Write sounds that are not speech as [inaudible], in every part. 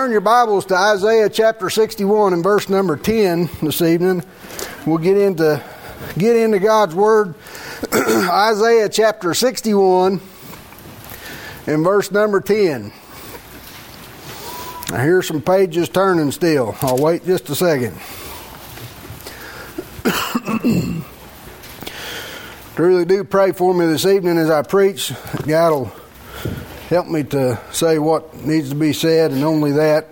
turn your Bibles to Isaiah chapter 61 and verse number 10 this evening. We'll get into get into God's word. [clears throat] Isaiah chapter 61 and verse number 10. I hear some pages turning still. I'll wait just a second. [clears throat] Truly do pray for me this evening as I preach. God will help me to say what needs to be said and only that.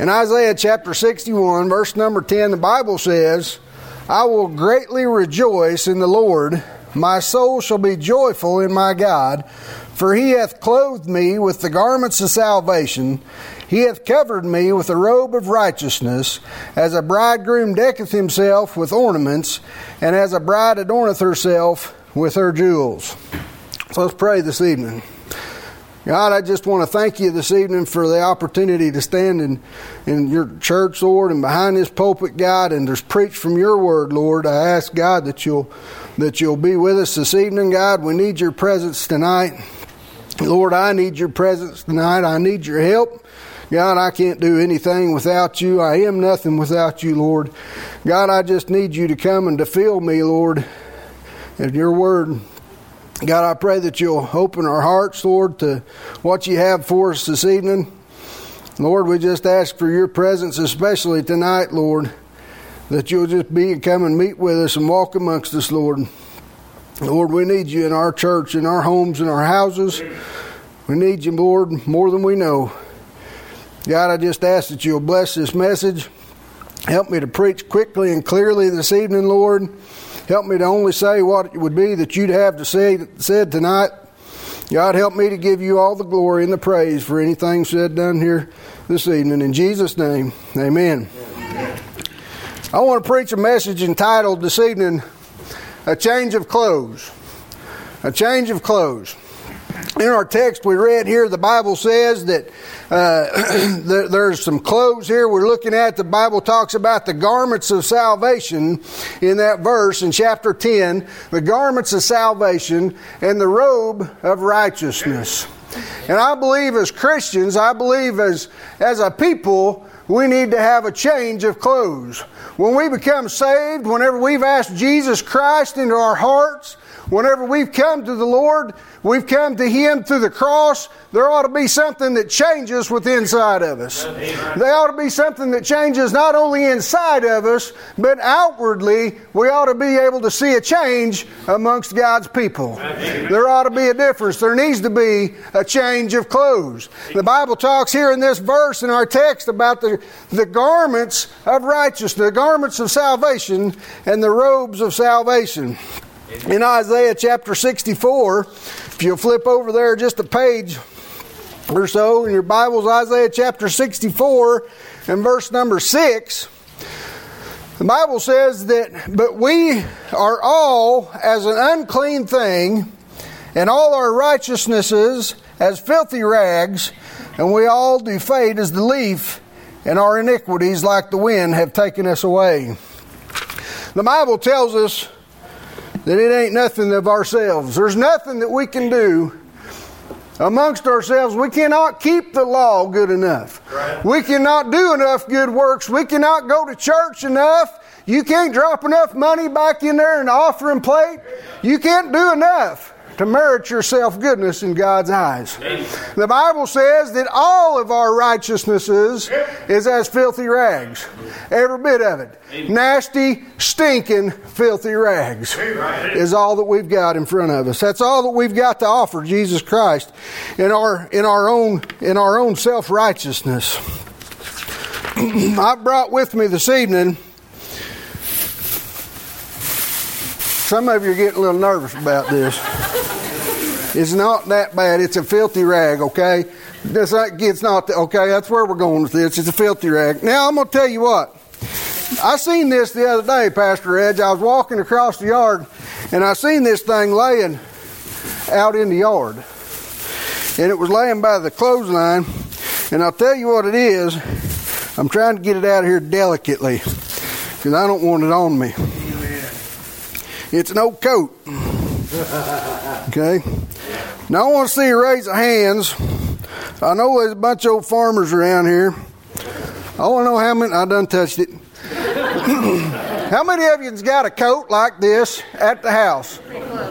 In Isaiah chapter 61, verse number 10, the Bible says, I will greatly rejoice in the Lord. My soul shall be joyful in my God, for he hath clothed me with the garments of salvation. He hath covered me with a robe of righteousness, as a bridegroom decketh himself with ornaments, and as a bride adorneth herself with her jewels. So let's pray this evening. God, I just want to thank you this evening for the opportunity to stand in, in your church, Lord, and behind this pulpit, God, and just preach from your word, Lord. I ask God that you'll that you'll be with us this evening, God. We need your presence tonight. Lord, I need your presence tonight. I need your help. God, I can't do anything without you. I am nothing without you, Lord. God, I just need you to come and to fill me, Lord, and your word God, I pray that you'll open our hearts, Lord, to what you have for us this evening. Lord, we just ask for your presence, especially tonight, Lord, that you'll just be and come and meet with us and walk amongst us, Lord. Lord, we need you in our church, in our homes, in our houses. We need you, Lord, more than we know. God, I just ask that you'll bless this message. Help me to preach quickly and clearly this evening, Lord. Help me to only say what it would be that you'd have to say said tonight. God, help me to give you all the glory and the praise for anything said done here this evening. In Jesus' name, amen. I want to preach a message entitled this evening, A Change of Clothes. A Change of Clothes. In our text we read here, the Bible says that uh, [clears throat] there's some clothes here we're looking at. The Bible talks about the garments of salvation in that verse in chapter 10, the garments of salvation and the robe of righteousness. And I believe as Christians, I believe as, as a people, we need to have a change of clothes. When we become saved, whenever we've asked Jesus Christ into our hearts, Whenever we've come to the Lord, we've come to Him through the cross, there ought to be something that changes within inside of us. There ought to be something that changes not only inside of us, but outwardly, we ought to be able to see a change amongst God's people. There ought to be a difference. There needs to be a change of clothes. The Bible talks here in this verse in our text about the, the garments of righteousness, the garments of salvation, and the robes of salvation. In Isaiah chapter 64, if you'll flip over there just a page or so in your Bibles, Isaiah chapter 64 and verse number 6, the Bible says that, but we are all as an unclean thing, and all our righteousnesses as filthy rags, and we all do fade as the leaf, and our iniquities, like the wind, have taken us away. The Bible tells us that it ain't nothing of ourselves. There's nothing that we can do amongst ourselves. We cannot keep the law good enough. Right. We cannot do enough good works. We cannot go to church enough. You can't drop enough money back in there in the offering plate. You can't do enough to merit yourself goodness in God's eyes. The Bible says that all of our righteousnesses is as filthy rags. Every bit of it. Nasty, stinking, filthy rags is all that we've got in front of us. That's all that we've got to offer Jesus Christ in our in our own in our own self-righteousness. [clears throat] I brought with me this evening Some of you are getting a little nervous about this. It's not that bad. It's a filthy rag, okay? It's not, it's not okay, that's where we're going with this. It's a filthy rag. Now, I'm going to tell you what. I seen this the other day, Pastor Edge. I was walking across the yard and I seen this thing laying out in the yard. And it was laying by the clothesline. And I'll tell you what it is. I'm trying to get it out of here delicately because I don't want it on me. It's an old coat. Okay? Now I want to see you raise your hands I know there's a bunch of old farmers around here. I want to know how many. I done touched it. [clears throat] how many of you's got a coat like this at the house?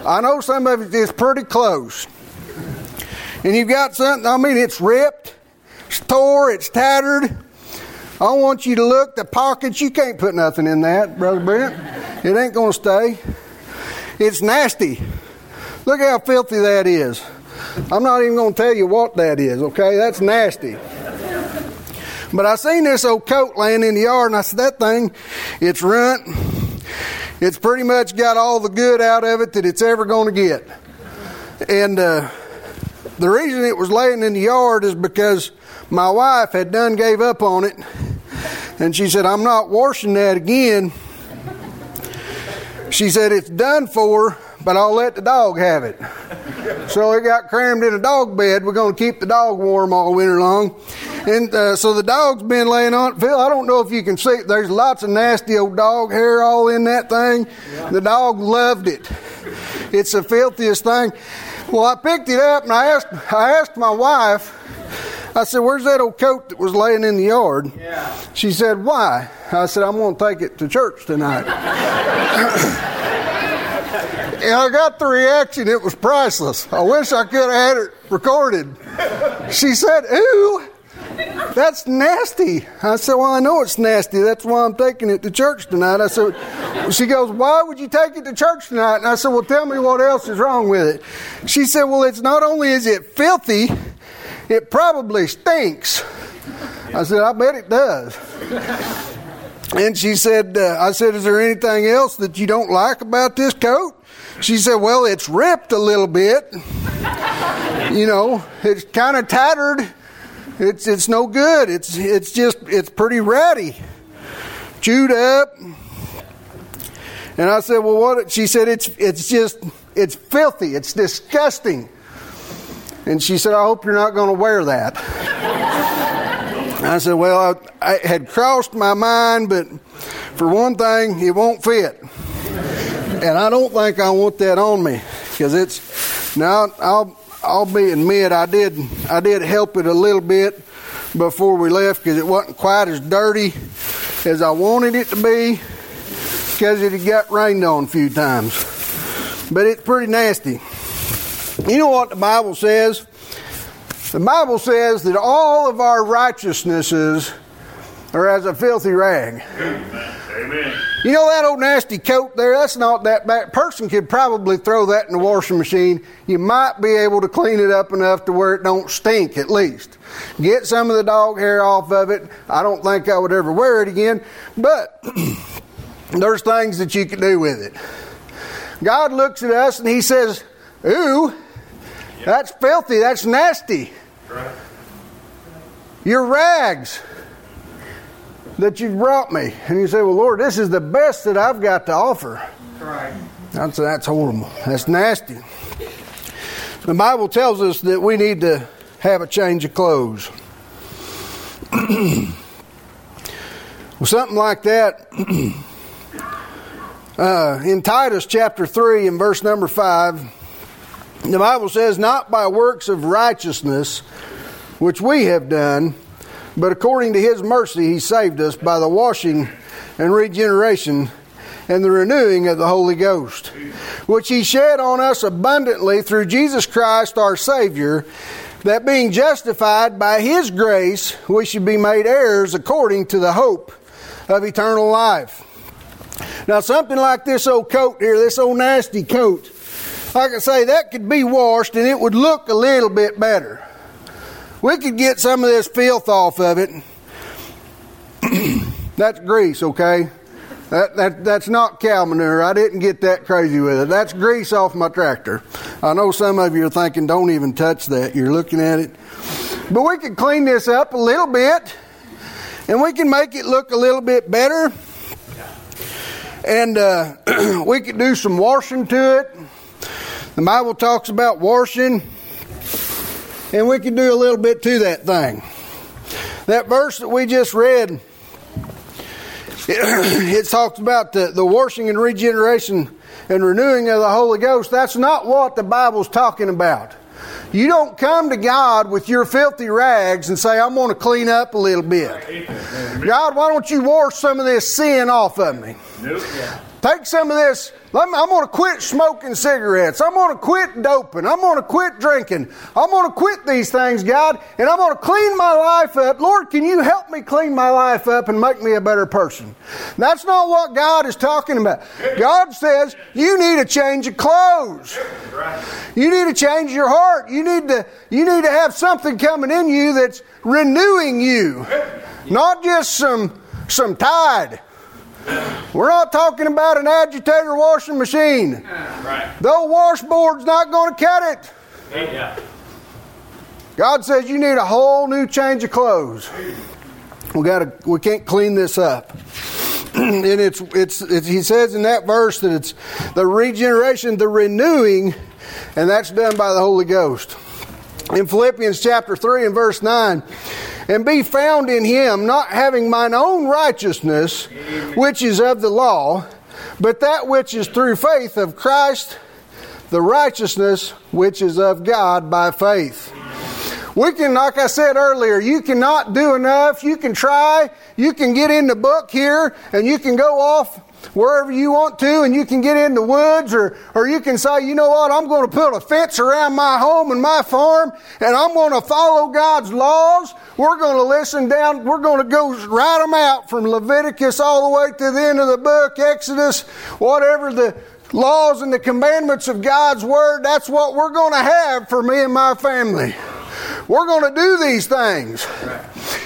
I know some of it is pretty close. And you've got something. I mean, it's ripped, it's tore, it's tattered. I want you to look the pockets. You can't put nothing in that, brother Brent. It ain't going to stay. It's nasty. Look how filthy that is. I'm not even going to tell you what that is, okay? That's nasty. But I seen this old coat laying in the yard, and I said, that thing, it's runt. It's pretty much got all the good out of it that it's ever going to get. And uh, the reason it was laying in the yard is because my wife had done gave up on it. And she said, I'm not washing that again. She said, it's done for, but I'll let the dog have it. [laughs] So it got crammed in a dog bed. We're going to keep the dog warm all winter long. And uh, so the dog's been laying on it. Phil, I don't know if you can see, there's lots of nasty old dog hair all in that thing. Yeah. The dog loved it. It's the filthiest thing. Well, I picked it up and I asked, I asked my wife, I said, Where's that old coat that was laying in the yard? Yeah. She said, Why? I said, I'm going to take it to church tonight. and I got the reaction, it was priceless. I wish I could have had it recorded. She said, Ooh, that's nasty. I said, Well, I know it's nasty. That's why I'm taking it to church tonight. I said, She goes, Why would you take it to church tonight? And I said, Well, tell me what else is wrong with it. She said, Well, it's not only is it filthy, it probably stinks. I said, I bet it does. And she said, uh, I said, Is there anything else that you don't like about this coat? She said, Well, it's ripped a little bit. You know, it's kind of tattered. It's, it's no good. It's, it's just, it's pretty ratty, chewed up. And I said, Well, what? She said, It's, it's just, it's filthy. It's disgusting. And she said, I hope you're not going to wear that. I said, Well, I, I, had crossed my mind, but for one thing, it won't fit. And I don't think I want that on me because it's now I'll I'll be admit I did I did help it a little bit before we left because it wasn't quite as dirty as I wanted it to be because it had got rained on a few times. But it's pretty nasty. You know what the Bible says? The Bible says that all of our righteousnesses are as a filthy rag. Amen. You know that old nasty coat there? That's not that bad. Person could probably throw that in the washing machine. You might be able to clean it up enough to where it don't stink at least. Get some of the dog hair off of it. I don't think I would ever wear it again, but [clears throat] there's things that you can do with it. God looks at us and He says, "Ooh, that's filthy. That's nasty. Right. Your rags." that you've brought me. And you say, Well, Lord, this is the best that I've got to offer. Right. That's, that's horrible. That's nasty. The Bible tells us that we need to have a change of clothes. [clears throat] well, something like that. [clears throat] uh, in Titus chapter 3 and verse number 5, the Bible says, Not by works of righteousness which we have done but according to his mercy, he saved us by the washing and regeneration and the renewing of the Holy Ghost, which he shed on us abundantly through Jesus Christ our Savior, that being justified by his grace, we should be made heirs according to the hope of eternal life. Now, something like this old coat here, this old nasty coat, I say, that could be washed and it would look a little bit better. We could get some of this filth off of it. [clears throat] that's grease, okay? That, that, that's not cow manure. I didn't get that crazy with it. That's grease off my tractor. I know some of you are thinking, don't even touch that. You're looking at it. But we could clean this up a little bit and we can make it look a little bit better. And uh, [clears throat] we could do some washing to it. The Bible talks about washing and we can do a little bit to that thing. That verse that we just read, [clears throat] it, talks about the, the washing and regeneration and renewing of the Holy Ghost. That's not what the Bible's talking about. You don't come to God with your filthy rags and say, I'm going to clean up a little bit. God, why don't you wash some of this sin off of me? Nope. Take some of this. I'm going to quit smoking cigarettes. I'm going to quit doping. I'm going to quit drinking. I'm going to quit these things, God, and I'm going to clean my life up. Lord, can you help me clean my life up and make me a better person? That's not what God is talking about. God says you need a change of clothes. You need to change your heart. You need to you need to have something coming in you that's renewing you, not just some some tide. We're not talking about an agitator washing machine. Right. The washboard's not going to cut it. Yeah. God says you need a whole new change of clothes. We got to. We can't clean this up. [clears throat] and it's, it's, it's he says in that verse that it's the regeneration, the renewing, and that's done by the Holy Ghost. In Philippians chapter 3 and verse 9, and be found in him, not having mine own righteousness, which is of the law, but that which is through faith of Christ, the righteousness which is of God by faith. We can, like I said earlier, you cannot do enough. You can try. You can get in the book here and you can go off wherever you want to and you can get in the woods or, or you can say, you know what, I'm going to put a fence around my home and my farm and I'm going to follow God's laws. We're going to listen down, we're going to go write them out from Leviticus all the way to the end of the book, Exodus, whatever the laws and the commandments of God's Word, that's what we're going to have for me and my family. We're going to do these things.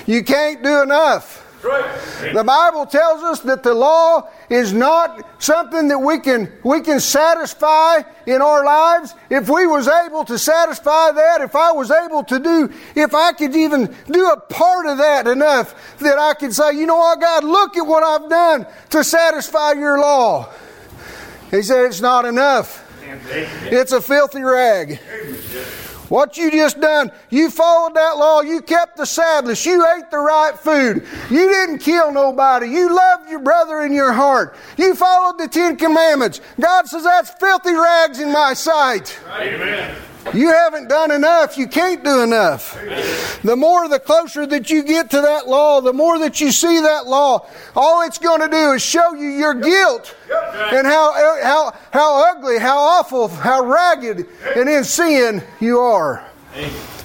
You can't do enough. The Bible tells us that the law is not something that we can we can satisfy in our lives. If we was able to satisfy that, if I was able to do, if I could even do a part of that enough that I could say, you know what, God, look at what I've done to satisfy your law. He said it's not enough. It's a filthy rag. What you just done, you followed that law, you kept the Sabbath, you ate the right food, you didn't kill nobody, you loved your brother in your heart, you followed the Ten Commandments. God says that's filthy rags in my sight. Amen. You haven't done enough. You can't do enough. The more, the closer that you get to that law, the more that you see that law, all it's going to do is show you your guilt and how, how, how ugly, how awful, how ragged and in sin you are.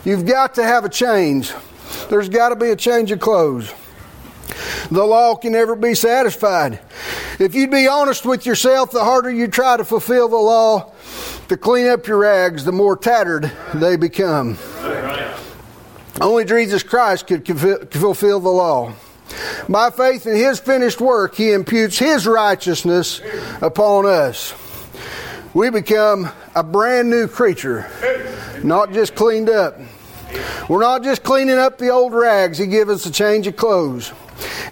You've got to have a change. There's got to be a change of clothes. The law can never be satisfied. If you'd be honest with yourself, the harder you try to fulfill the law, to clean up your rags, the more tattered they become. Only Jesus Christ could fulfill the law. By faith in his finished work, he imputes his righteousness upon us. We become a brand new creature, not just cleaned up. We're not just cleaning up the old rags, he gives us a change of clothes.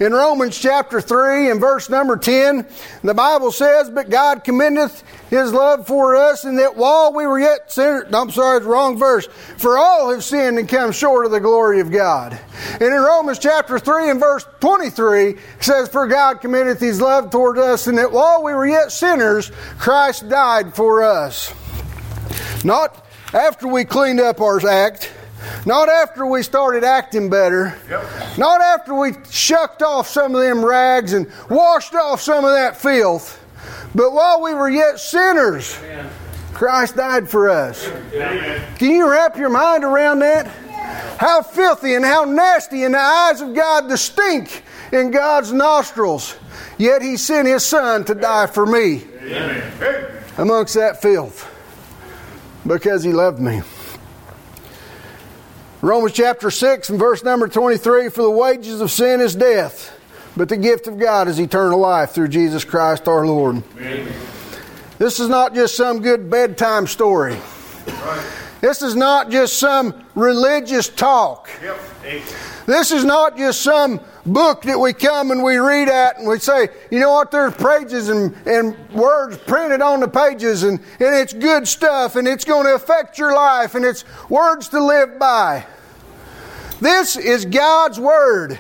In Romans chapter 3 and verse number 10, the Bible says, But God commendeth his love for us, and that while we were yet sinners, I'm sorry, it's wrong verse, for all have sinned and come short of the glory of God. And in Romans chapter 3 and verse 23, it says, For God commendeth his love toward us, and that while we were yet sinners, Christ died for us. Not after we cleaned up our act, not after we started acting better. Yep. Not after we shucked off some of them rags and washed off some of that filth. But while we were yet sinners, Amen. Christ died for us. Amen. Can you wrap your mind around that? How filthy and how nasty in the eyes of God the stink in God's nostrils. Yet He sent His Son to die for me Amen. amongst that filth because He loved me. Romans chapter 6 and verse number 23 For the wages of sin is death, but the gift of God is eternal life through Jesus Christ our Lord. Amen. This is not just some good bedtime story. Right. This is not just some religious talk. Yep. This is not just some book that we come and we read at and we say, you know what, there's pages and, and words printed on the pages and, and it's good stuff and it's going to affect your life and it's words to live by. This is God's Word.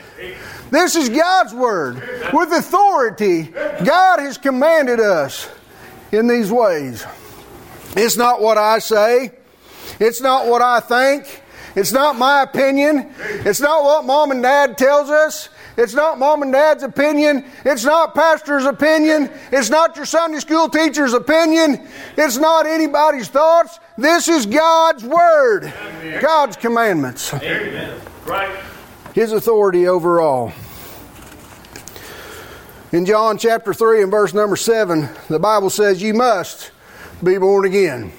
This is God's Word. With authority, God has commanded us in these ways. It's not what I say, It's not what I think. It's not my opinion. It's not what mom and dad tells us. It's not mom and dad's opinion. It's not pastor's opinion. It's not your Sunday school teacher's opinion. It's not anybody's thoughts. This is God's Word, Amen. God's commandments. Amen. Right. His authority over all. In John chapter 3 and verse number 7, the Bible says, You must be born again.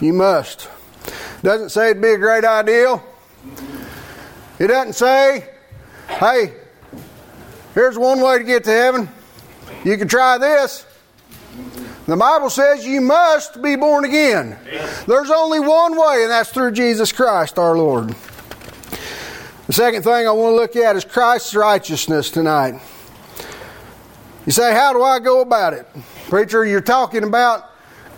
You must. Doesn't say it'd be a great ideal. It doesn't say, hey, here's one way to get to heaven. You can try this. The Bible says you must be born again. There's only one way, and that's through Jesus Christ our Lord. The second thing I want to look at is Christ's righteousness tonight. You say, How do I go about it? Preacher, you're talking about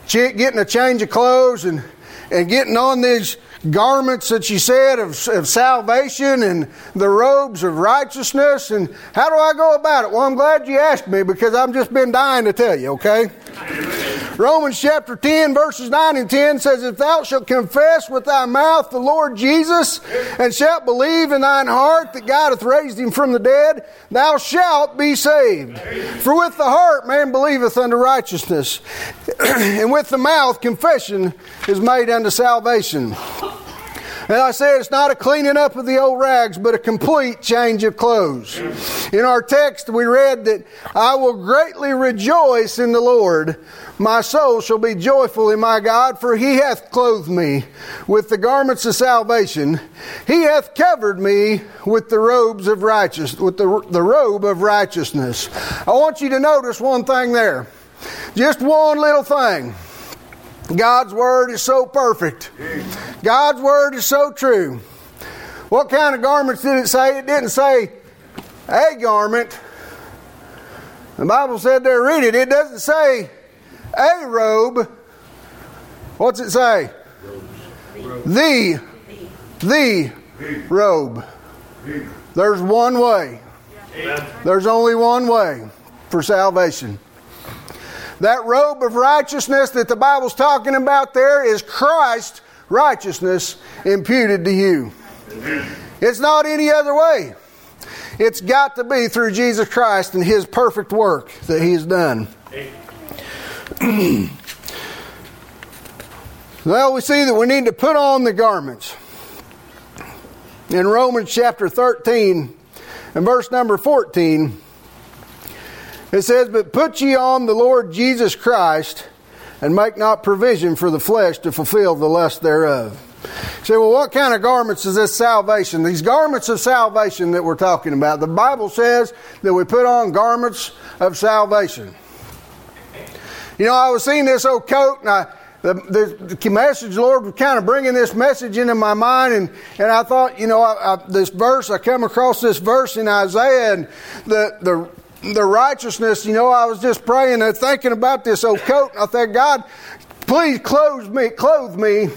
getting a change of clothes and and getting on these garments that you said of, of, salvation and the robes of righteousness. And how do I go about it? Well, I'm glad you asked me because I've just been dying to tell you, okay? Romans chapter 10, verses 9 and 10 says, If thou shalt confess with thy mouth the Lord Jesus, and shalt believe in thine heart that God hath raised him from the dead, thou shalt be saved. For with the heart man believeth unto righteousness, [clears throat] and with the mouth confession is made unto salvation. And I said it's not a cleaning up of the old rags, but a complete change of clothes. In our text, we read that I will greatly rejoice in the Lord. My soul shall be joyful in my God, for he hath clothed me with the garments of salvation. He hath covered me with the robes of righteousness, with the, the robe of righteousness. I want you to notice one thing there. Just one little thing. God's Word is so perfect. God's Word is so true. What kind of garments did it say? It didn't say a garment. The Bible said there, read it. It doesn't say a robe. What's it say? The, the robe. There's one way. There's only one way for salvation. That robe of righteousness that the Bible's talking about there is Christ's righteousness imputed to you. It's not any other way. It's got to be through Jesus Christ and His perfect work that He has done. [clears throat] well, we see that we need to put on the garments. In Romans chapter 13 and verse number 14, it says, But put ye on the Lord Jesus Christ, and make not provision for the flesh to fulfill the lust thereof. You say, well, what kind of garments is this salvation? These garments of salvation that we're talking about. The Bible says that we put on garments of salvation. You know, I was seeing this old coat, and I the, the, message, Lord was kind of bringing this message into my mind, and, and I thought, you know, I, I, this verse, I come across this verse in Isaiah, and the, the the righteousness, you know, I was just praying and thinking about this old coat. And I thought, God, please clothe me, clothe me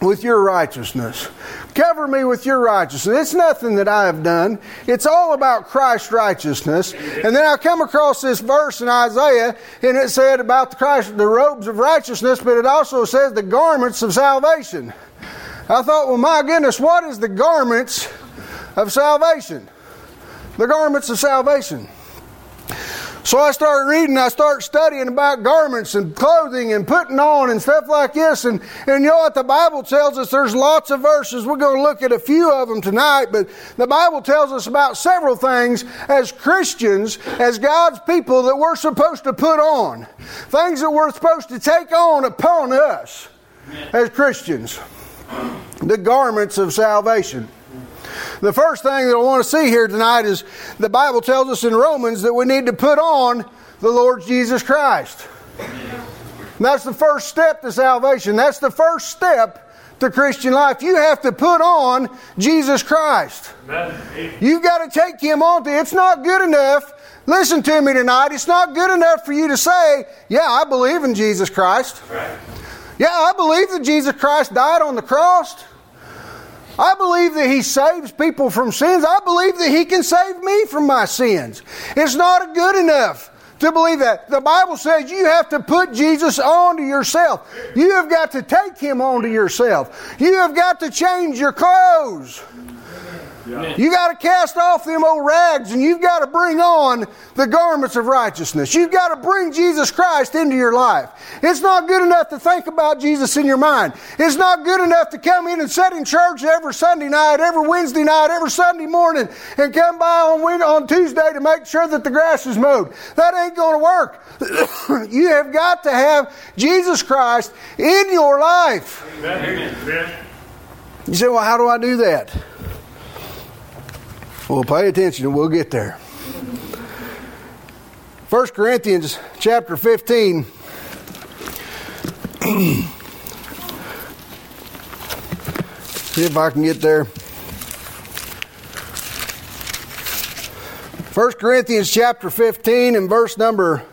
with your righteousness. Cover me with your righteousness. It's nothing that I have done. It's all about Christ's righteousness. And then I come across this verse in Isaiah, and it said about the Christ, the robes of righteousness, but it also says the garments of salvation. I thought, well, my goodness, what is the garments of salvation? The garments of salvation. So I start reading, I start studying about garments and clothing and putting on and stuff like this. And, and you know what the Bible tells us? There's lots of verses. We're going to look at a few of them tonight, but the Bible tells us about several things as Christians, as God's people that we're supposed to put on. Things that we're supposed to take on upon us as Christians. The garments of salvation. The first thing that I want to see here tonight is the Bible tells us in Romans that we need to put on the Lord Jesus Christ. And that's the first step to salvation. That's the first step to Christian life. You have to put on Jesus Christ. You've got to take Him on. To, it's not good enough. Listen to me tonight. It's not good enough for you to say, Yeah, I believe in Jesus Christ. Yeah, I believe that Jesus Christ died on the cross. I believe that He saves people from sins. I believe that He can save me from my sins. It's not good enough to believe that. The Bible says you have to put Jesus onto yourself. You have got to take him onto yourself. You have got to change your clothes. You got to cast off them old rags and you've got to bring on the garments of righteousness. You've got to bring Jesus Christ into your life. It's not good enough to think about Jesus in your mind. It's not good enough to come in and sit in church every Sunday night, every Wednesday night, every Sunday morning and come by on, on Tuesday to make sure that the grass is mowed. That ain't going to work. [coughs] you have got to have Jesus Christ in your life. Amen. You say, well, how do I do that? Well, pay attention and we'll get there. 1 Corinthians chapter 15. [clears throat] See if I can get there. 1 Corinthians chapter 15 and verse number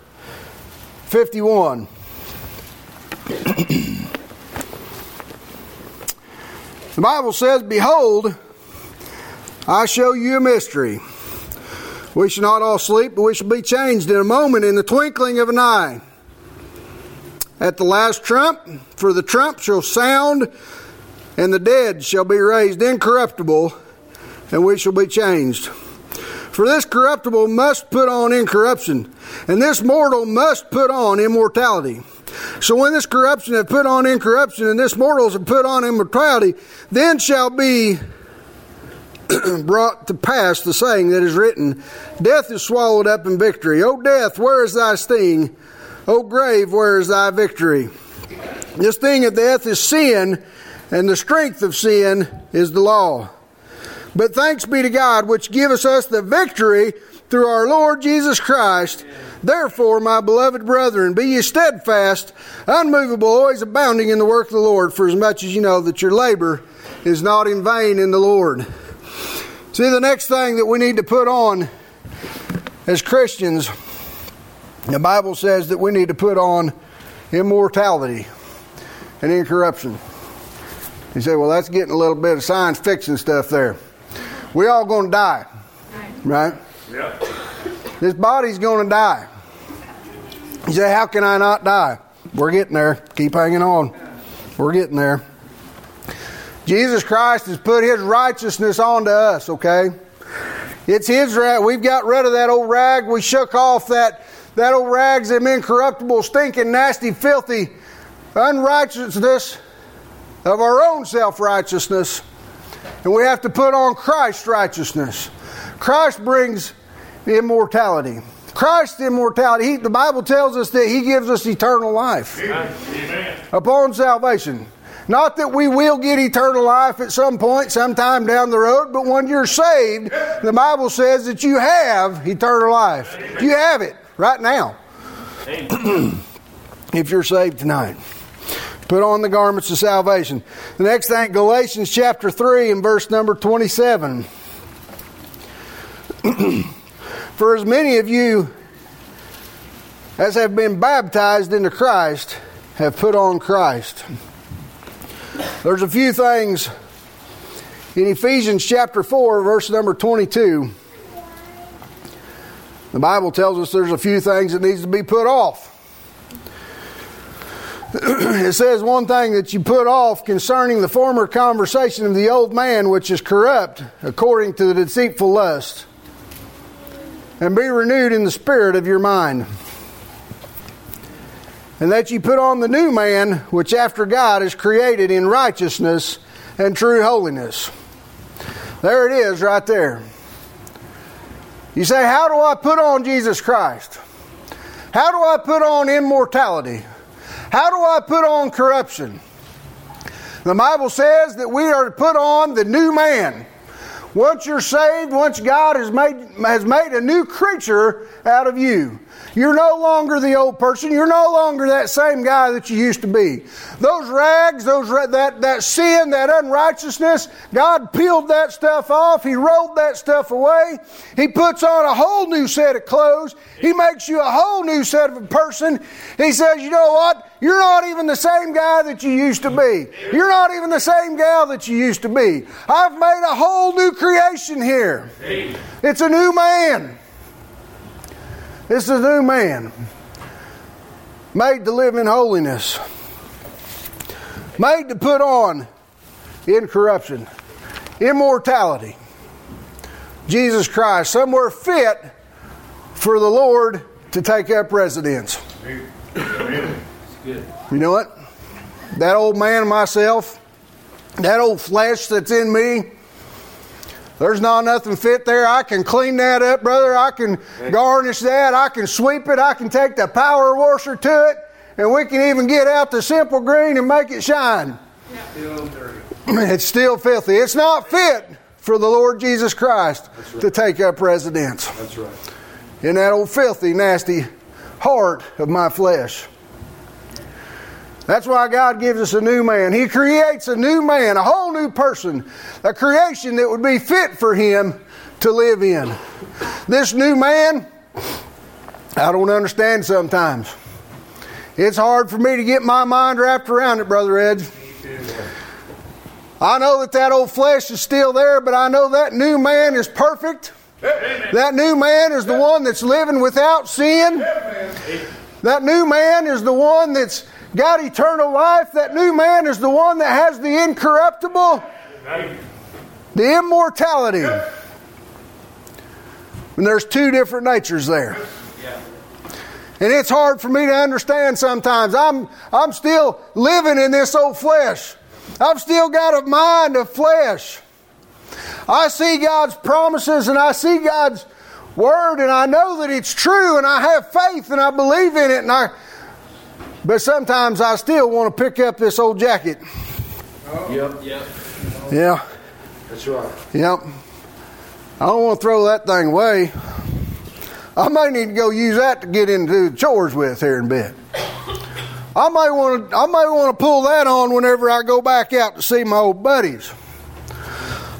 51. [clears throat] the Bible says, Behold, I show you a mystery. We shall not all sleep, but we shall be changed in a moment, in the twinkling of an eye. At the last trump, for the trump shall sound, and the dead shall be raised incorruptible, and we shall be changed. For this corruptible must put on incorruption, and this mortal must put on immortality. So when this corruption hath put on incorruption, and this mortal hath put on immortality, then shall be [clears throat] brought to pass the saying that is written Death is swallowed up in victory. O death, where is thy sting? O grave, where is thy victory? This thing of death is sin, and the strength of sin is the law. But thanks be to God, which giveth us the victory through our Lord Jesus Christ. Therefore, my beloved brethren, be ye steadfast, unmovable, always abounding in the work of the Lord, for as much as you know that your labor is not in vain in the Lord. See, the next thing that we need to put on as Christians, the Bible says that we need to put on immortality and incorruption. You say, well, that's getting a little bit of science fiction stuff there. We all going to die, right? Yeah. This body's going to die. You say, how can I not die? We're getting there. Keep hanging on. We're getting there. Jesus Christ has put His righteousness onto us, okay? It's His rag. We've got rid of that old rag. We shook off that, that old rags, them incorruptible, stinking, nasty, filthy unrighteousness of our own self righteousness. And we have to put on Christ's righteousness. Christ brings immortality. Christ's immortality. He, the Bible tells us that He gives us eternal life Amen. upon salvation. Not that we will get eternal life at some point, sometime down the road, but when you're saved, the Bible says that you have eternal life. You have it right now. [clears throat] if you're saved tonight. Put on the garments of salvation. The next thing, Galatians chapter 3 and verse number 27. [clears throat] For as many of you as have been baptized into Christ have put on Christ. There's a few things in Ephesians chapter 4, verse number 22. The Bible tells us there's a few things that needs to be put off. [clears throat] it says one thing that you put off concerning the former conversation of the old man, which is corrupt according to the deceitful lust, and be renewed in the spirit of your mind and that ye put on the new man, which after God is created in righteousness and true holiness. There it is, right there. You say, How do I put on Jesus Christ? How do I put on immortality? How do I put on corruption? The Bible says that we are to put on the new man. Once you're saved, once God has made, has made a new creature out of you. You're no longer the old person. You're no longer that same guy that you used to be. Those rags, those that that sin, that unrighteousness, God peeled that stuff off. He rolled that stuff away. He puts on a whole new set of clothes. He makes you a whole new set of a person. He says, "You know what? You're not even the same guy that you used to be. You're not even the same gal that you used to be. I've made a whole new creation here. It's a new man." This is a new man, made to live in holiness, made to put on incorruption, immortality. Jesus Christ, somewhere fit for the Lord to take up residence. You know what? That old man myself, that old flesh that's in me, there's not nothing fit there. I can clean that up, brother. I can garnish that. I can sweep it. I can take the power washer to it. And we can even get out the simple green and make it shine. [clears throat] It's still filthy. It's not fit for the Lord Jesus Christ right. to take up residence. That's right. In that old filthy, nasty heart of my flesh. That's why God gives us a new man. He creates a new man, a whole new person, a creation that would be fit for him to live in. This new man, I don't understand sometimes. It's hard for me to get my mind wrapped around it, Brother Ed. I know that that old flesh is still there, but I know that new man is perfect. That new man is the one that's living without sin. That new man is the one that's got eternal life. That new man is the one that has the incorruptible, the immortality. And there's two different natures there. And it's hard for me to understand sometimes. I'm, I'm still living in this old flesh. I've still got a mind of flesh. I see God's promises and I see God's word and I know that it's true and I have faith and I believe in it and I but sometimes I still want to pick up this old jacket. Yep. Yep. Yeah. That's right. Yep. I don't want to throw that thing away. I may need to go use that to get into chores with here in a bit. I may want to I may want to pull that on whenever I go back out to see my old buddies.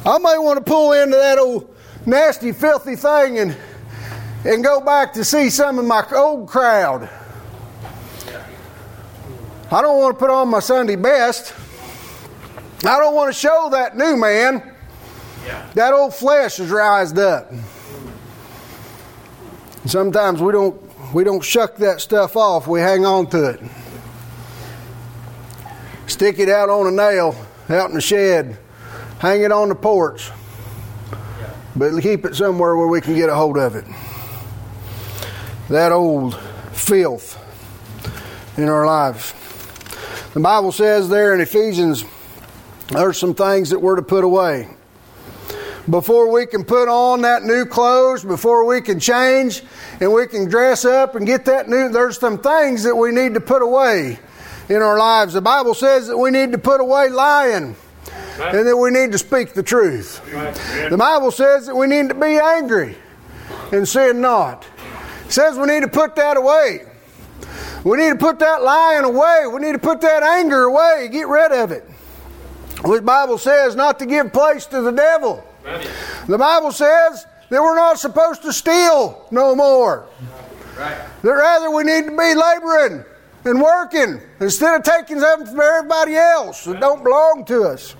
I may want to pull into that old nasty, filthy thing and and go back to see some of my old crowd. I don't want to put on my Sunday best. I don't want to show that new man. Yeah. That old flesh is rised up. Sometimes we don't we don't shuck that stuff off. We hang on to it. Stick it out on a nail out in the shed. Hang it on the porch. But keep it somewhere where we can get a hold of it. That old filth in our lives. The Bible says there in Ephesians, there's some things that we're to put away. Before we can put on that new clothes, before we can change and we can dress up and get that new, there's some things that we need to put away in our lives. The Bible says that we need to put away lying. And that we need to speak the truth. The Bible says that we need to be angry and sin not. It says we need to put that away. We need to put that lying away. We need to put that anger away. Get rid of it. The Bible says not to give place to the devil. The Bible says that we're not supposed to steal no more. Right. That rather we need to be laboring and working instead of taking something from everybody else that don't belong to us.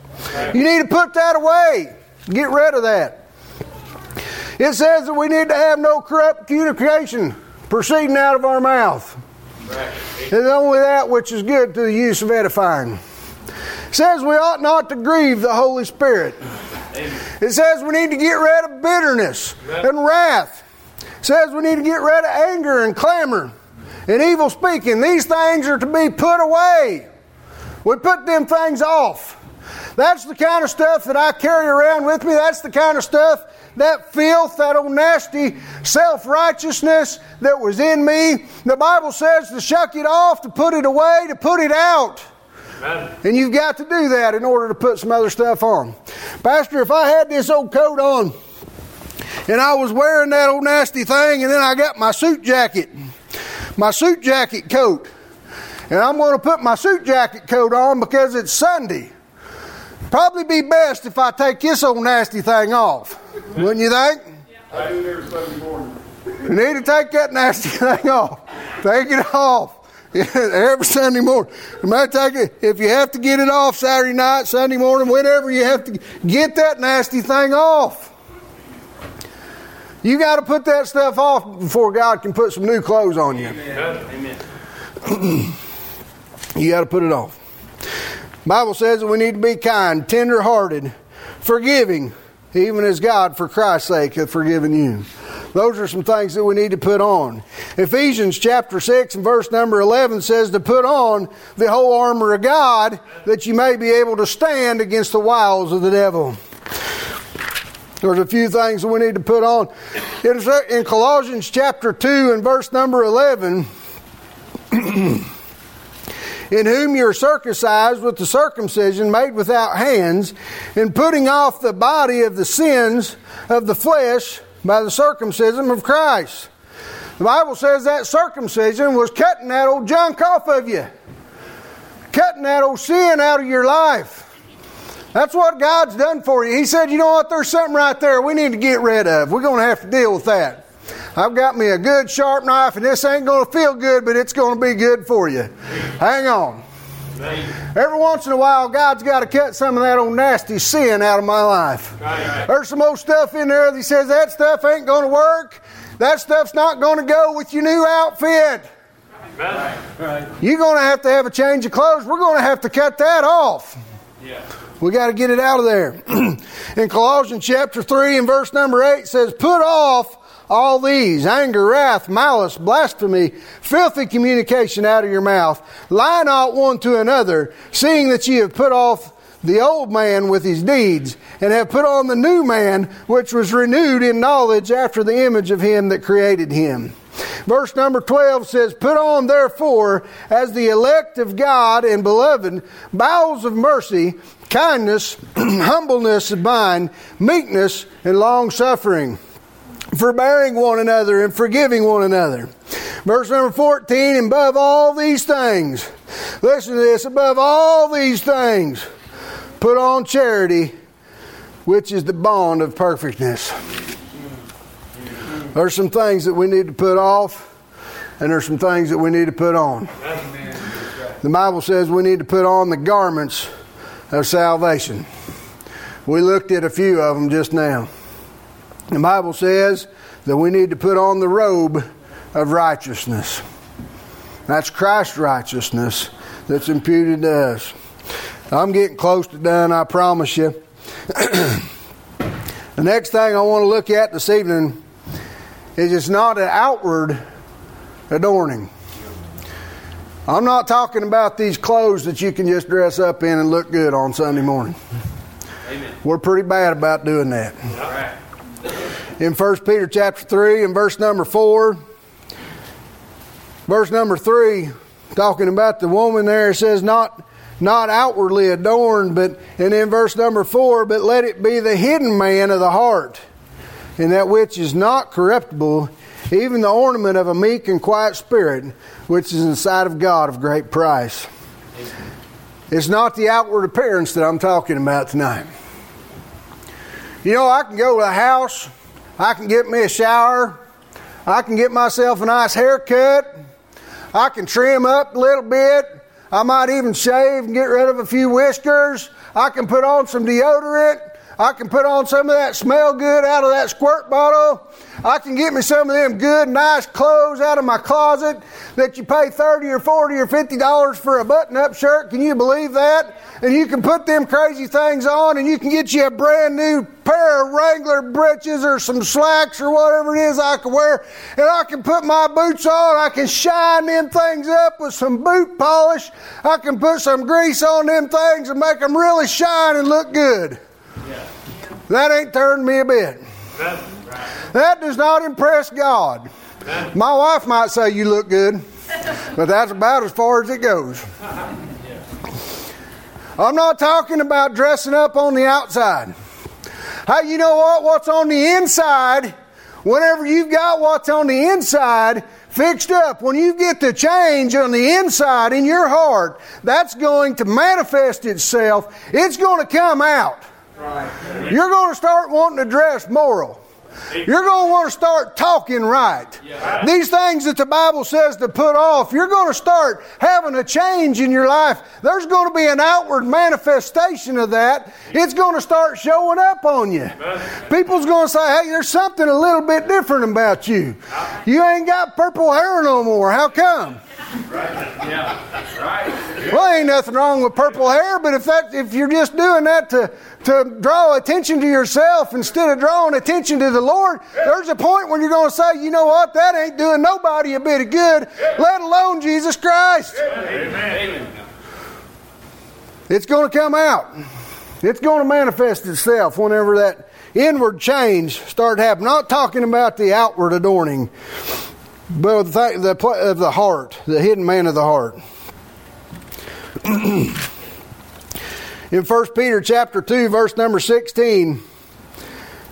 You need to put that away. Get rid of that. It says that we need to have no corrupt communication proceeding out of our mouth. And only that which is good to the use of edifying. It says we ought not to grieve the Holy Spirit. It says we need to get rid of bitterness and wrath. It says we need to get rid of anger and clamor and evil speaking. These things are to be put away. We put them things off. That's the kind of stuff that I carry around with me. That's the kind of stuff that filth, that old nasty self righteousness that was in me. The Bible says to shuck it off, to put it away, to put it out. Amen. And you've got to do that in order to put some other stuff on. Pastor, if I had this old coat on and I was wearing that old nasty thing and then I got my suit jacket, my suit jacket coat, and I'm going to put my suit jacket coat on because it's Sunday. Probably be best if I take this old nasty thing off. Wouldn't you think? I do every Sunday morning. You need to take that nasty [laughs] thing off. Take it off. [laughs] every Sunday morning. You might take it if you have to get it off Saturday night, Sunday morning, whenever you have to get that nasty thing off. You got to put that stuff off before God can put some new clothes on you. Amen. [clears throat] You got to put it off. Bible says that we need to be kind, tender-hearted, forgiving, even as God, for Christ's sake, hath forgiven you. Those are some things that we need to put on. Ephesians chapter 6 and verse number 11 says to put on the whole armor of God that you may be able to stand against the wiles of the devil. There's a few things that we need to put on. In, Colossians chapter 2 and verse number 11, [clears throat] in whom you are circumcised with the circumcision made without hands, in putting off the body of the sins of the flesh by the circumcision of Christ. The Bible says that circumcision was cutting that old junk off of you, cutting that old sin out of your life. That's what God's done for you. He said, you know what, there's something right there we need to get rid of. We're going to have to deal with that. I've got me a good sharp knife, and this ain't going to feel good, but it's going to be good for you. Hang on. Every once in a while, God's got to cut some of that old nasty sin out of my life. There's some old stuff in there that He says that stuff ain't going to work. That stuff's not going to go with your new outfit. You're going to have to have a change of clothes. We're going to have to cut that off. We got to get it out of there. [clears throat] in Colossians chapter 3 and verse number 8 says, Put off all these anger, wrath, malice, blasphemy, filthy communication out of your mouth. Lie not one to another, seeing that ye have put off the old man with his deeds, and have put on the new man, which was renewed in knowledge after the image of him that created him. Verse number 12 says, Put on therefore, as the elect of God and beloved, bowels of mercy, kindness, [clears throat] humbleness of mind, meekness, and long suffering forbearing one another and forgiving one another. Verse number 14, and above all these things, listen to this, above all these things, put on charity, which is the bond of perfectness. There's some things that we need to put off, and there's some things that we need to put on. The Bible says we need to put on the garments of salvation. We looked at a few of them just now. The Bible says that we need to put on the robe of righteousness. That's Christ's righteousness that's imputed to us. I'm getting close to done, I promise you. [clears throat] the next thing I want to look at this evening is it's not an outward adorning. I'm not talking about these clothes that you can just dress up in and look good on Sunday morning. Amen. We're pretty bad about doing that in 1 Peter chapter 3 and verse number 4. Verse number 3, talking about the woman there, says, Not not outwardly adorned, but and in verse number 4, but let it be the hidden man of the heart, and that which is not corruptible, even the ornament of a meek and quiet spirit, which is in the sight of God of great price. It's not the outward appearance that I'm talking about tonight. You know, I can go to a house I can get me a shower. I can get myself a nice haircut. I can trim up a little bit. I might even shave and get rid of a few whiskers. I can put on some deodorant. I can put on some of that smell good out of that squirt bottle. I can get me some of them good, nice clothes out of my closet that you pay 30 or 40 or 50 dollars for a button up shirt. Can you believe that? And you can put them crazy things on and you can get you a brand new pair of Wrangler breeches or some slacks or whatever it is I can wear. And I can put my boots on. I can shine them things up with some boot polish. I can put some grease on them things and make them really shine and look good. That ain't turned me a bit. That does not impress God. My wife might say you look good, but that's about as far as it goes. I'm not talking about dressing up on the outside. Hey, you know what? What's on the inside, whenever you've got what's on the inside fixed up, when you get the change on the inside in your heart, that's going to manifest itself. It's going to come out. Right. You're going to start wanting to dress moral. You're going to want to start talking right. These things that the Bible says to put off, you're going to start having a change in your life. There's going to be an outward manifestation of that. It's going to start showing up on you. People's going to say, hey, there's something a little bit different about you. You ain't got purple hair no more. How come? Right. Yeah. Right. Well, ain't nothing wrong with purple hair, but if that if you're just doing that to to draw attention to yourself instead of drawing attention to the Lord, there's a point when you're going to say, you know what, that ain't doing nobody a bit of good, let alone Jesus Christ. Amen. It's going to come out. It's going to manifest itself whenever that inward change start happening. Not talking about the outward adorning, but the, the of the heart, the hidden man of the heart. [clears throat] In 1 Peter chapter 2 verse number 16,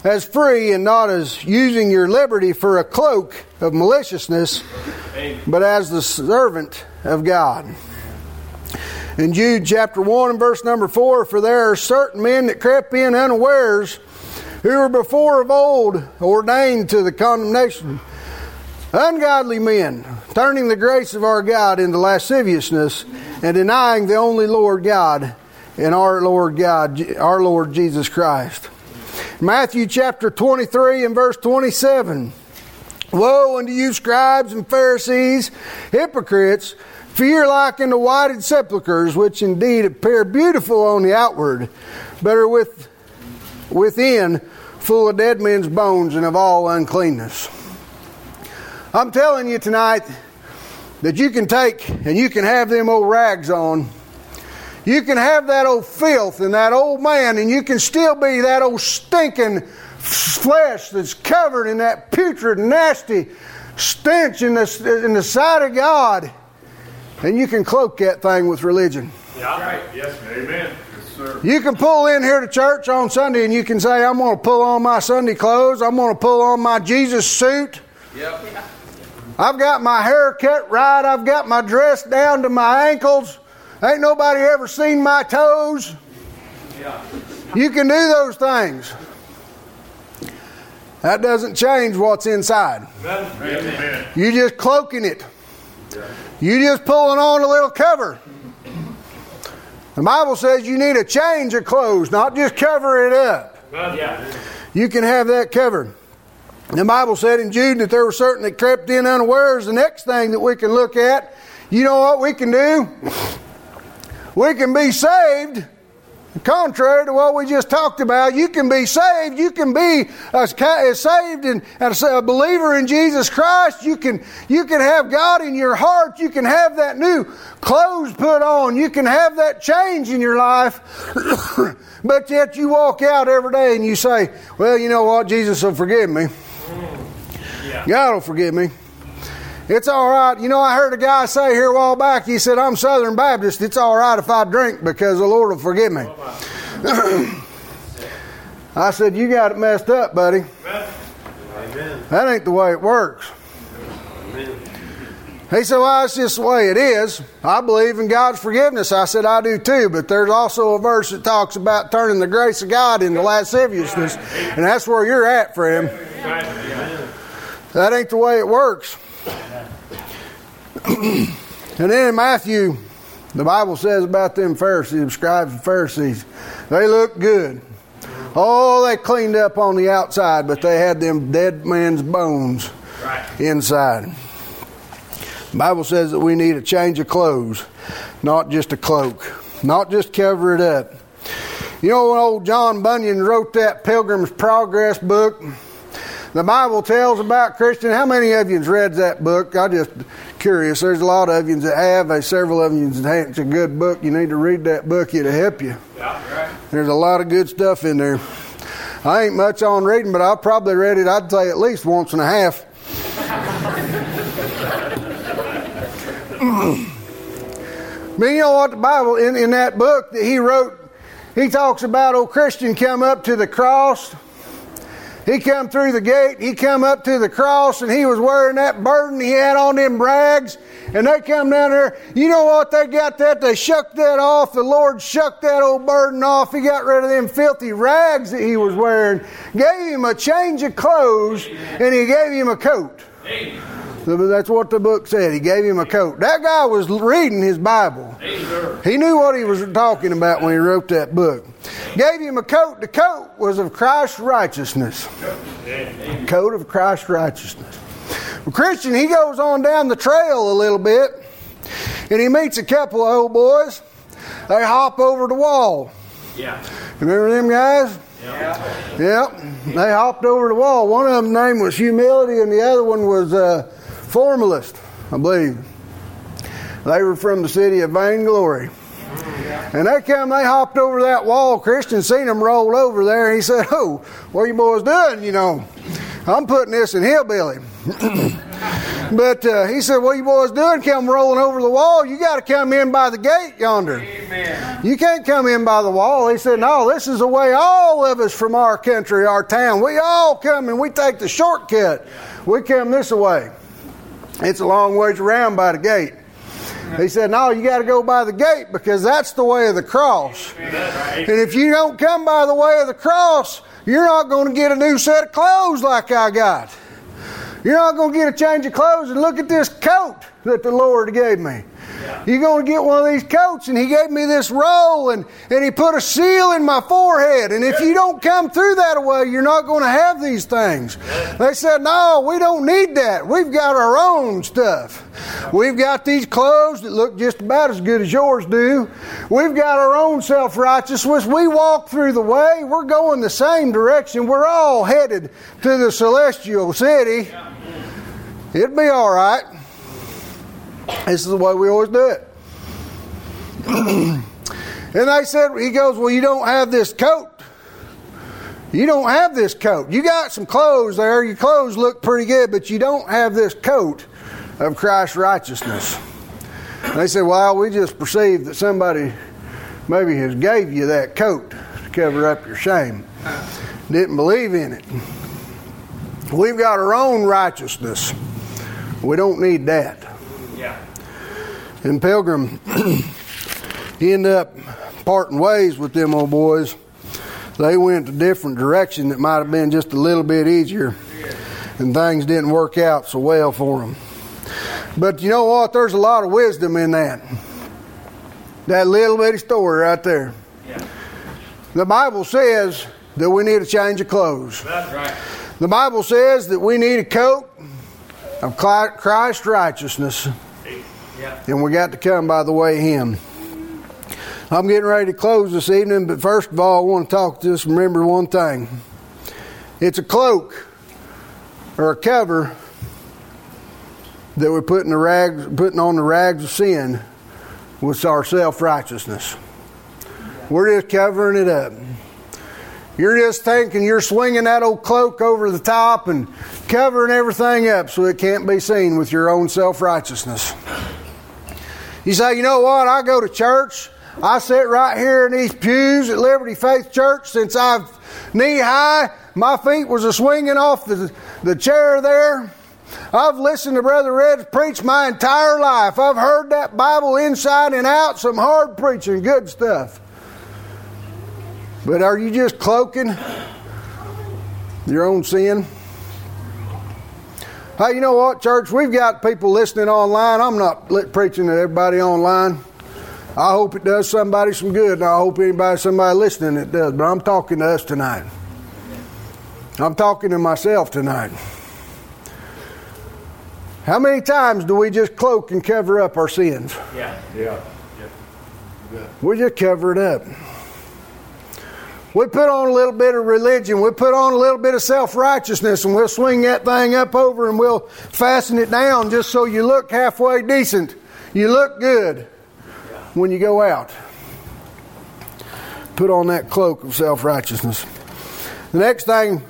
as free and not as using your liberty for a cloak of maliciousness, but as the servant of God. In Jude chapter 1 and verse number 4, for there are certain men that crept in unawares, who were before of old ordained to the condemnation Ungodly men, turning the grace of our God into lasciviousness and denying the only Lord God and our Lord God, our Lord Jesus Christ. Matthew chapter 23 and verse 27. Woe unto you, scribes and Pharisees, hypocrites, for you're like unto whited sepulchres, which indeed appear beautiful on the outward, but are with, within full of dead men's bones and of all uncleanness. I'm telling you tonight that you can take and you can have them old rags on. You can have that old filth and that old man, and you can still be that old stinking flesh that's covered in that putrid, nasty stench in the, in the sight of God. And you can cloak that thing with religion. Yeah. Right. Yes. Amen. Yes, sir. You can pull in here to church on Sunday and you can say, I'm going to pull on my Sunday clothes. I'm going to pull on my Jesus suit. Yep. I've got my hair cut right. I've got my dress down to my ankles. Ain't nobody ever seen my toes. Yeah. You can do those things. That doesn't change what's inside. Amen. You just cloaking it. You just pulling on a little cover. The Bible says you need a change of clothes, not just cover it up. Yeah. You can have that covered. The Bible said in Jude that there were certain that crept in unawares. The next thing that we can look at, you know what we can do? [laughs] We can be saved. Contrary to what we just talked about, you can be saved. You can be a, saved and, as a believer in Jesus Christ. You can you can have God in your heart. You can have that new clothes put on. You can have that change in your life. [coughs] but yet you walk out every day and you say, "Well, you know what? Jesus will forgive me." God will forgive me. It's all right. You know, I heard a guy say here a while back, he said, I'm Southern Baptist. It's all right if I drink because the Lord will forgive me. [clears throat] I said, You got it messed up, buddy. Amen. That ain't the way it works. He said, Well, it's just the way it is. I believe in God's forgiveness. I said, I do too, but there's also a verse that talks about turning the grace of God into lasciviousness, and that's where you're at, friend. That ain't the way it works. [clears throat] and then in Matthew, the Bible says about them Pharisees, scribes and Pharisees, they look good. Oh, they cleaned up on the outside, but they had them dead man's bones Right. inside. Bible says that we need a change of clothes, not just a cloak, not just cover it up. You know when old John Bunyan wrote that Pilgrim's Progress book? The Bible tells about Christian. How many of you read that book? I'm just curious. There's a lot of you that have. There's several of you that It's a good book. You need to read that book. It'll help you. Yeah. Right. There's a lot of good stuff in there. I ain't much on reading, but I've probably read it. I'd say at least once and a half. But you know what? The Bible in, in that book that he wrote, he talks about old Christian come up to the cross He come through the gate, he come up to the cross, and he was wearing that burden. He had on them rags, and they come down there. You know what? They got that. They shucked that off. The Lord shucked that old burden off. He got rid of them filthy rags that he was wearing, gave him a change of clothes, and he gave him a coat. That's what the book said. He gave him a coat. That guy was reading his Bible. He knew what he was talking about when he wrote that book. Gave him a coat. The coat was of Christ's righteousness. Coat of Christ's righteousness. Well, Christian, he goes on down the trail a little bit and he meets a couple of old boys. They hop over the wall. Yeah. Remember them guys? Yeah. Yep. They hopped over the wall. One of them name was humility, and the other one was uh, formalist, I believe. They were from the city of Vainglory. And they come, they hopped over that wall. Christian seen them roll over there, and he said, "Oh, what are you boys doing? You know, I'm putting this in hillbilly." [clears throat] but uh, he said, "What you boys doing? Come rolling over the wall? You got to come in by the gate yonder. Amen. You can't come in by the wall." He said, "No, this is the way all of us from our country, our town, we all come and we take the shortcut. We come this way. It's a long ways around by the gate." He said, No, you got to go by the gate because that's the way of the cross. And if you don't come by the way of the cross, you're not going to get a new set of clothes like I got. You're not going to get a change of clothes and look at this coat that the Lord gave me. You're going to get one of these coats, and He gave me this roll, and, and He put a seal in my forehead. And if you don't come through that way, you're not going to have these things. They said, No, we don't need that. We've got our own stuff. We've got these clothes that look just about as good as yours do. We've got our own self righteousness. We walk through the way, we're going the same direction. We're all headed to the celestial city. It'd be all right. This is the way we always do it. [clears throat] and they said, he goes, Well, you don't have this coat. You don't have this coat. You got some clothes there. Your clothes look pretty good, but you don't have this coat of Christ's righteousness. And they said, Well, we just perceived that somebody maybe has gave you that coat to cover up your shame. Didn't believe in it. We've got our own righteousness. We don't need that. And Pilgrim, [clears throat] he ended up parting ways with them old boys. They went a different direction that might have been just a little bit easier, and things didn't work out so well for them. But you know what? There's a lot of wisdom in that. That little bitty story right there. Yeah. The Bible says that we need a change of clothes. That's right. The Bible says that we need a coat of Christ's righteousness, And we got to come by the way Him. I'm getting ready to close this evening, but first of all, I want to talk to us. Remember one thing it's a cloak or a cover that we're putting, the rags, putting on the rags of sin with our self righteousness. We're just covering it up. You're just thinking you're swinging that old cloak over the top and covering everything up so it can't be seen with your own self righteousness. You say, you know what? I go to church. I sit right here in these pews at Liberty Faith Church since I've knee high. My feet was a swinging off the, the chair there. I've listened to Brother Red preach my entire life. I've heard that Bible inside and out, some hard preaching, good stuff. But are you just cloaking your own sin? Hey, you know what, church? We've got people listening online. I'm not preaching to everybody online. I hope it does somebody some good, and I hope anybody, somebody listening, it does. But I'm talking to us tonight. I'm talking to myself tonight. How many times do we just cloak and cover up our sins? Yeah. Yeah. Yeah. We just cover it up. We put on a little bit of religion. We put on a little bit of self righteousness, and we'll swing that thing up over and we'll fasten it down just so you look halfway decent. You look good when you go out. Put on that cloak of self righteousness. The next thing,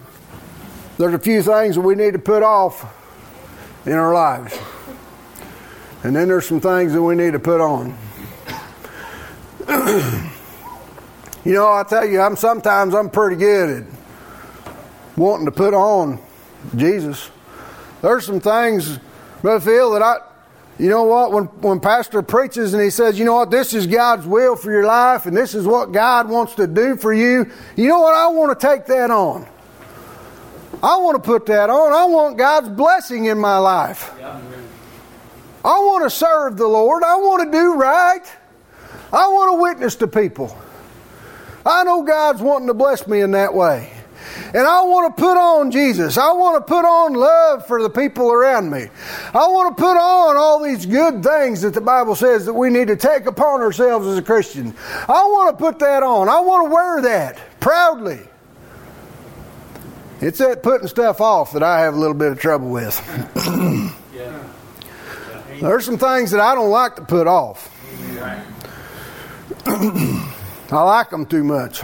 there's a few things that we need to put off in our lives. And then there's some things that we need to put on. [clears throat] you know, I tell you, I'm sometimes I'm pretty good at wanting to put on Jesus. There's some things, Brother Phil, that I, you know what, when, when Pastor preaches and he says, you know what, this is God's will for your life and this is what God wants to do for you, you know what, I want to take that on. I want to put that on. I want God's blessing in my life. I want to serve the Lord. I want to do right. I want to witness to people. I know God's wanting to bless me in that way. And I want to put on Jesus. I want to put on love for the people around me. I want to put on all these good things that the Bible says that we need to take upon ourselves as a Christian. I want to put that on. I want to wear that proudly. It's that putting stuff off that I have a little bit of trouble with. [clears throat] There's some things that I don't like to put off. [clears throat] I like them too much.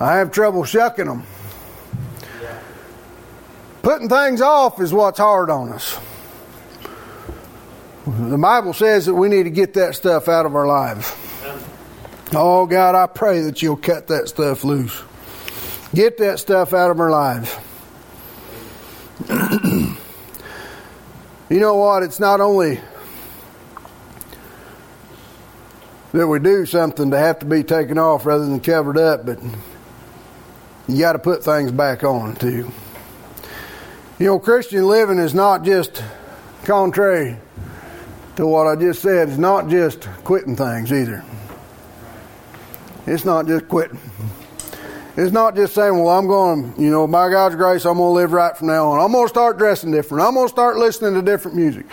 I have trouble shucking them. Putting things off is what's hard on us. The Bible says that we need to get that stuff out of our lives. Oh, God, I pray that you'll cut that stuff loose. Get that stuff out of our lives. [clears throat] you know what? It's not only that we do something to have to be taken off rather than covered up, but you got to put things back on too. You know, Christian living is not just contrary to what I just said, it's not just quitting things either. It's not just quitting. It's not just saying, well, I'm going, you know, by God's grace, I'm going to live right from now on. I'm going to start dressing different. I'm going to start listening to different music.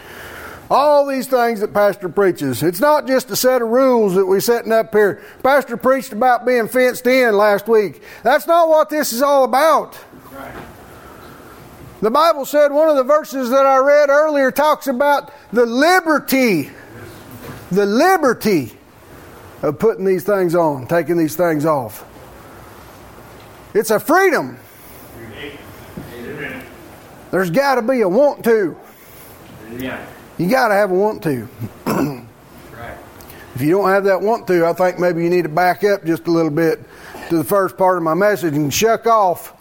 All these things that Pastor preaches. It's not just a set of rules that we're setting up here. Pastor preached about being fenced in last week. That's not what this is all about. The Bible said one of the verses that I read earlier talks about the liberty, the liberty of putting these things on, taking these things off. It's a freedom. There's got to be a want to. You got to have a want to. [clears throat] If you don't have that want to, I think maybe you need to back up just a little bit to the first part of my message and shuck off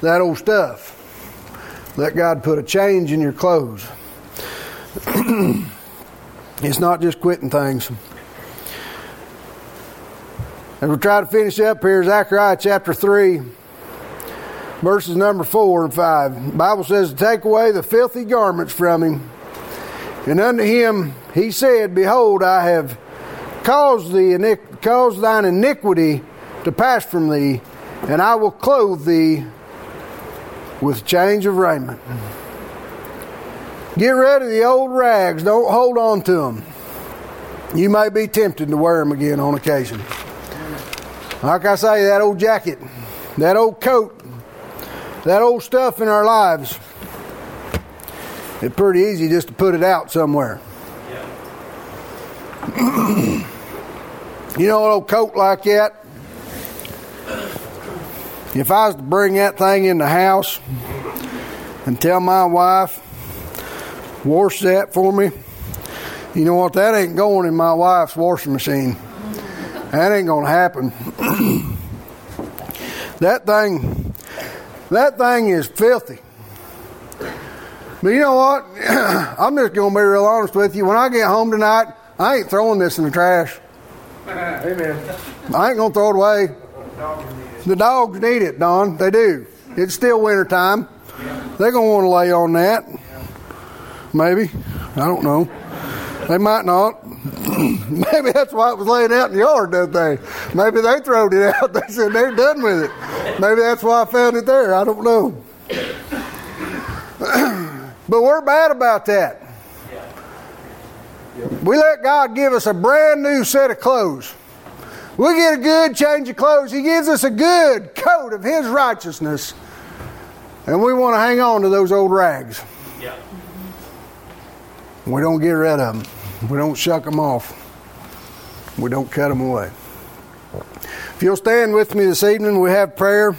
that old stuff. Let God put a change in your clothes. [clears throat] it's not just quitting things. As we try to finish up here, Zechariah chapter 3, verses number 4 and 5. The Bible says, to Take away the filthy garments from him. And unto him he said, Behold, I have caused, the, caused thine iniquity to pass from thee, and I will clothe thee with change of raiment. Get rid of the old rags. Don't hold on to them. You may be tempted to wear them again on occasion. Like I say, that old jacket, that old coat, that old stuff in our lives, it's pretty easy just to put it out somewhere. [clears throat] you know, an old coat like that, if I was to bring that thing in the house and tell my wife, wash that for me, you know what? That ain't going in my wife's washing machine. That ain't going to happen. [clears throat] that thing, that thing is filthy. But you know what? [clears throat] I'm just going to be real honest with you. When I get home tonight, I ain't throwing this in the trash. [laughs] Amen. I ain't going to throw it away. The dogs need it, Don. They do. It's still winter time. They're going to want to lay on that. Maybe. I don't know. They might not. [clears throat] Maybe that's why it was laying out in the yard that day. Maybe they throwed it out. [laughs] They said they're done with it. Maybe that's why I found it there. I don't know. [clears throat] but we're bad about that. We let God give us a brand new set of clothes. We get a good change of clothes. He gives us a good coat of His righteousness. And we want to hang on to those old rags. Yeah. We don't get rid of them. We don't shuck them off. We don't cut them away. If you'll stand with me this evening, we have prayer.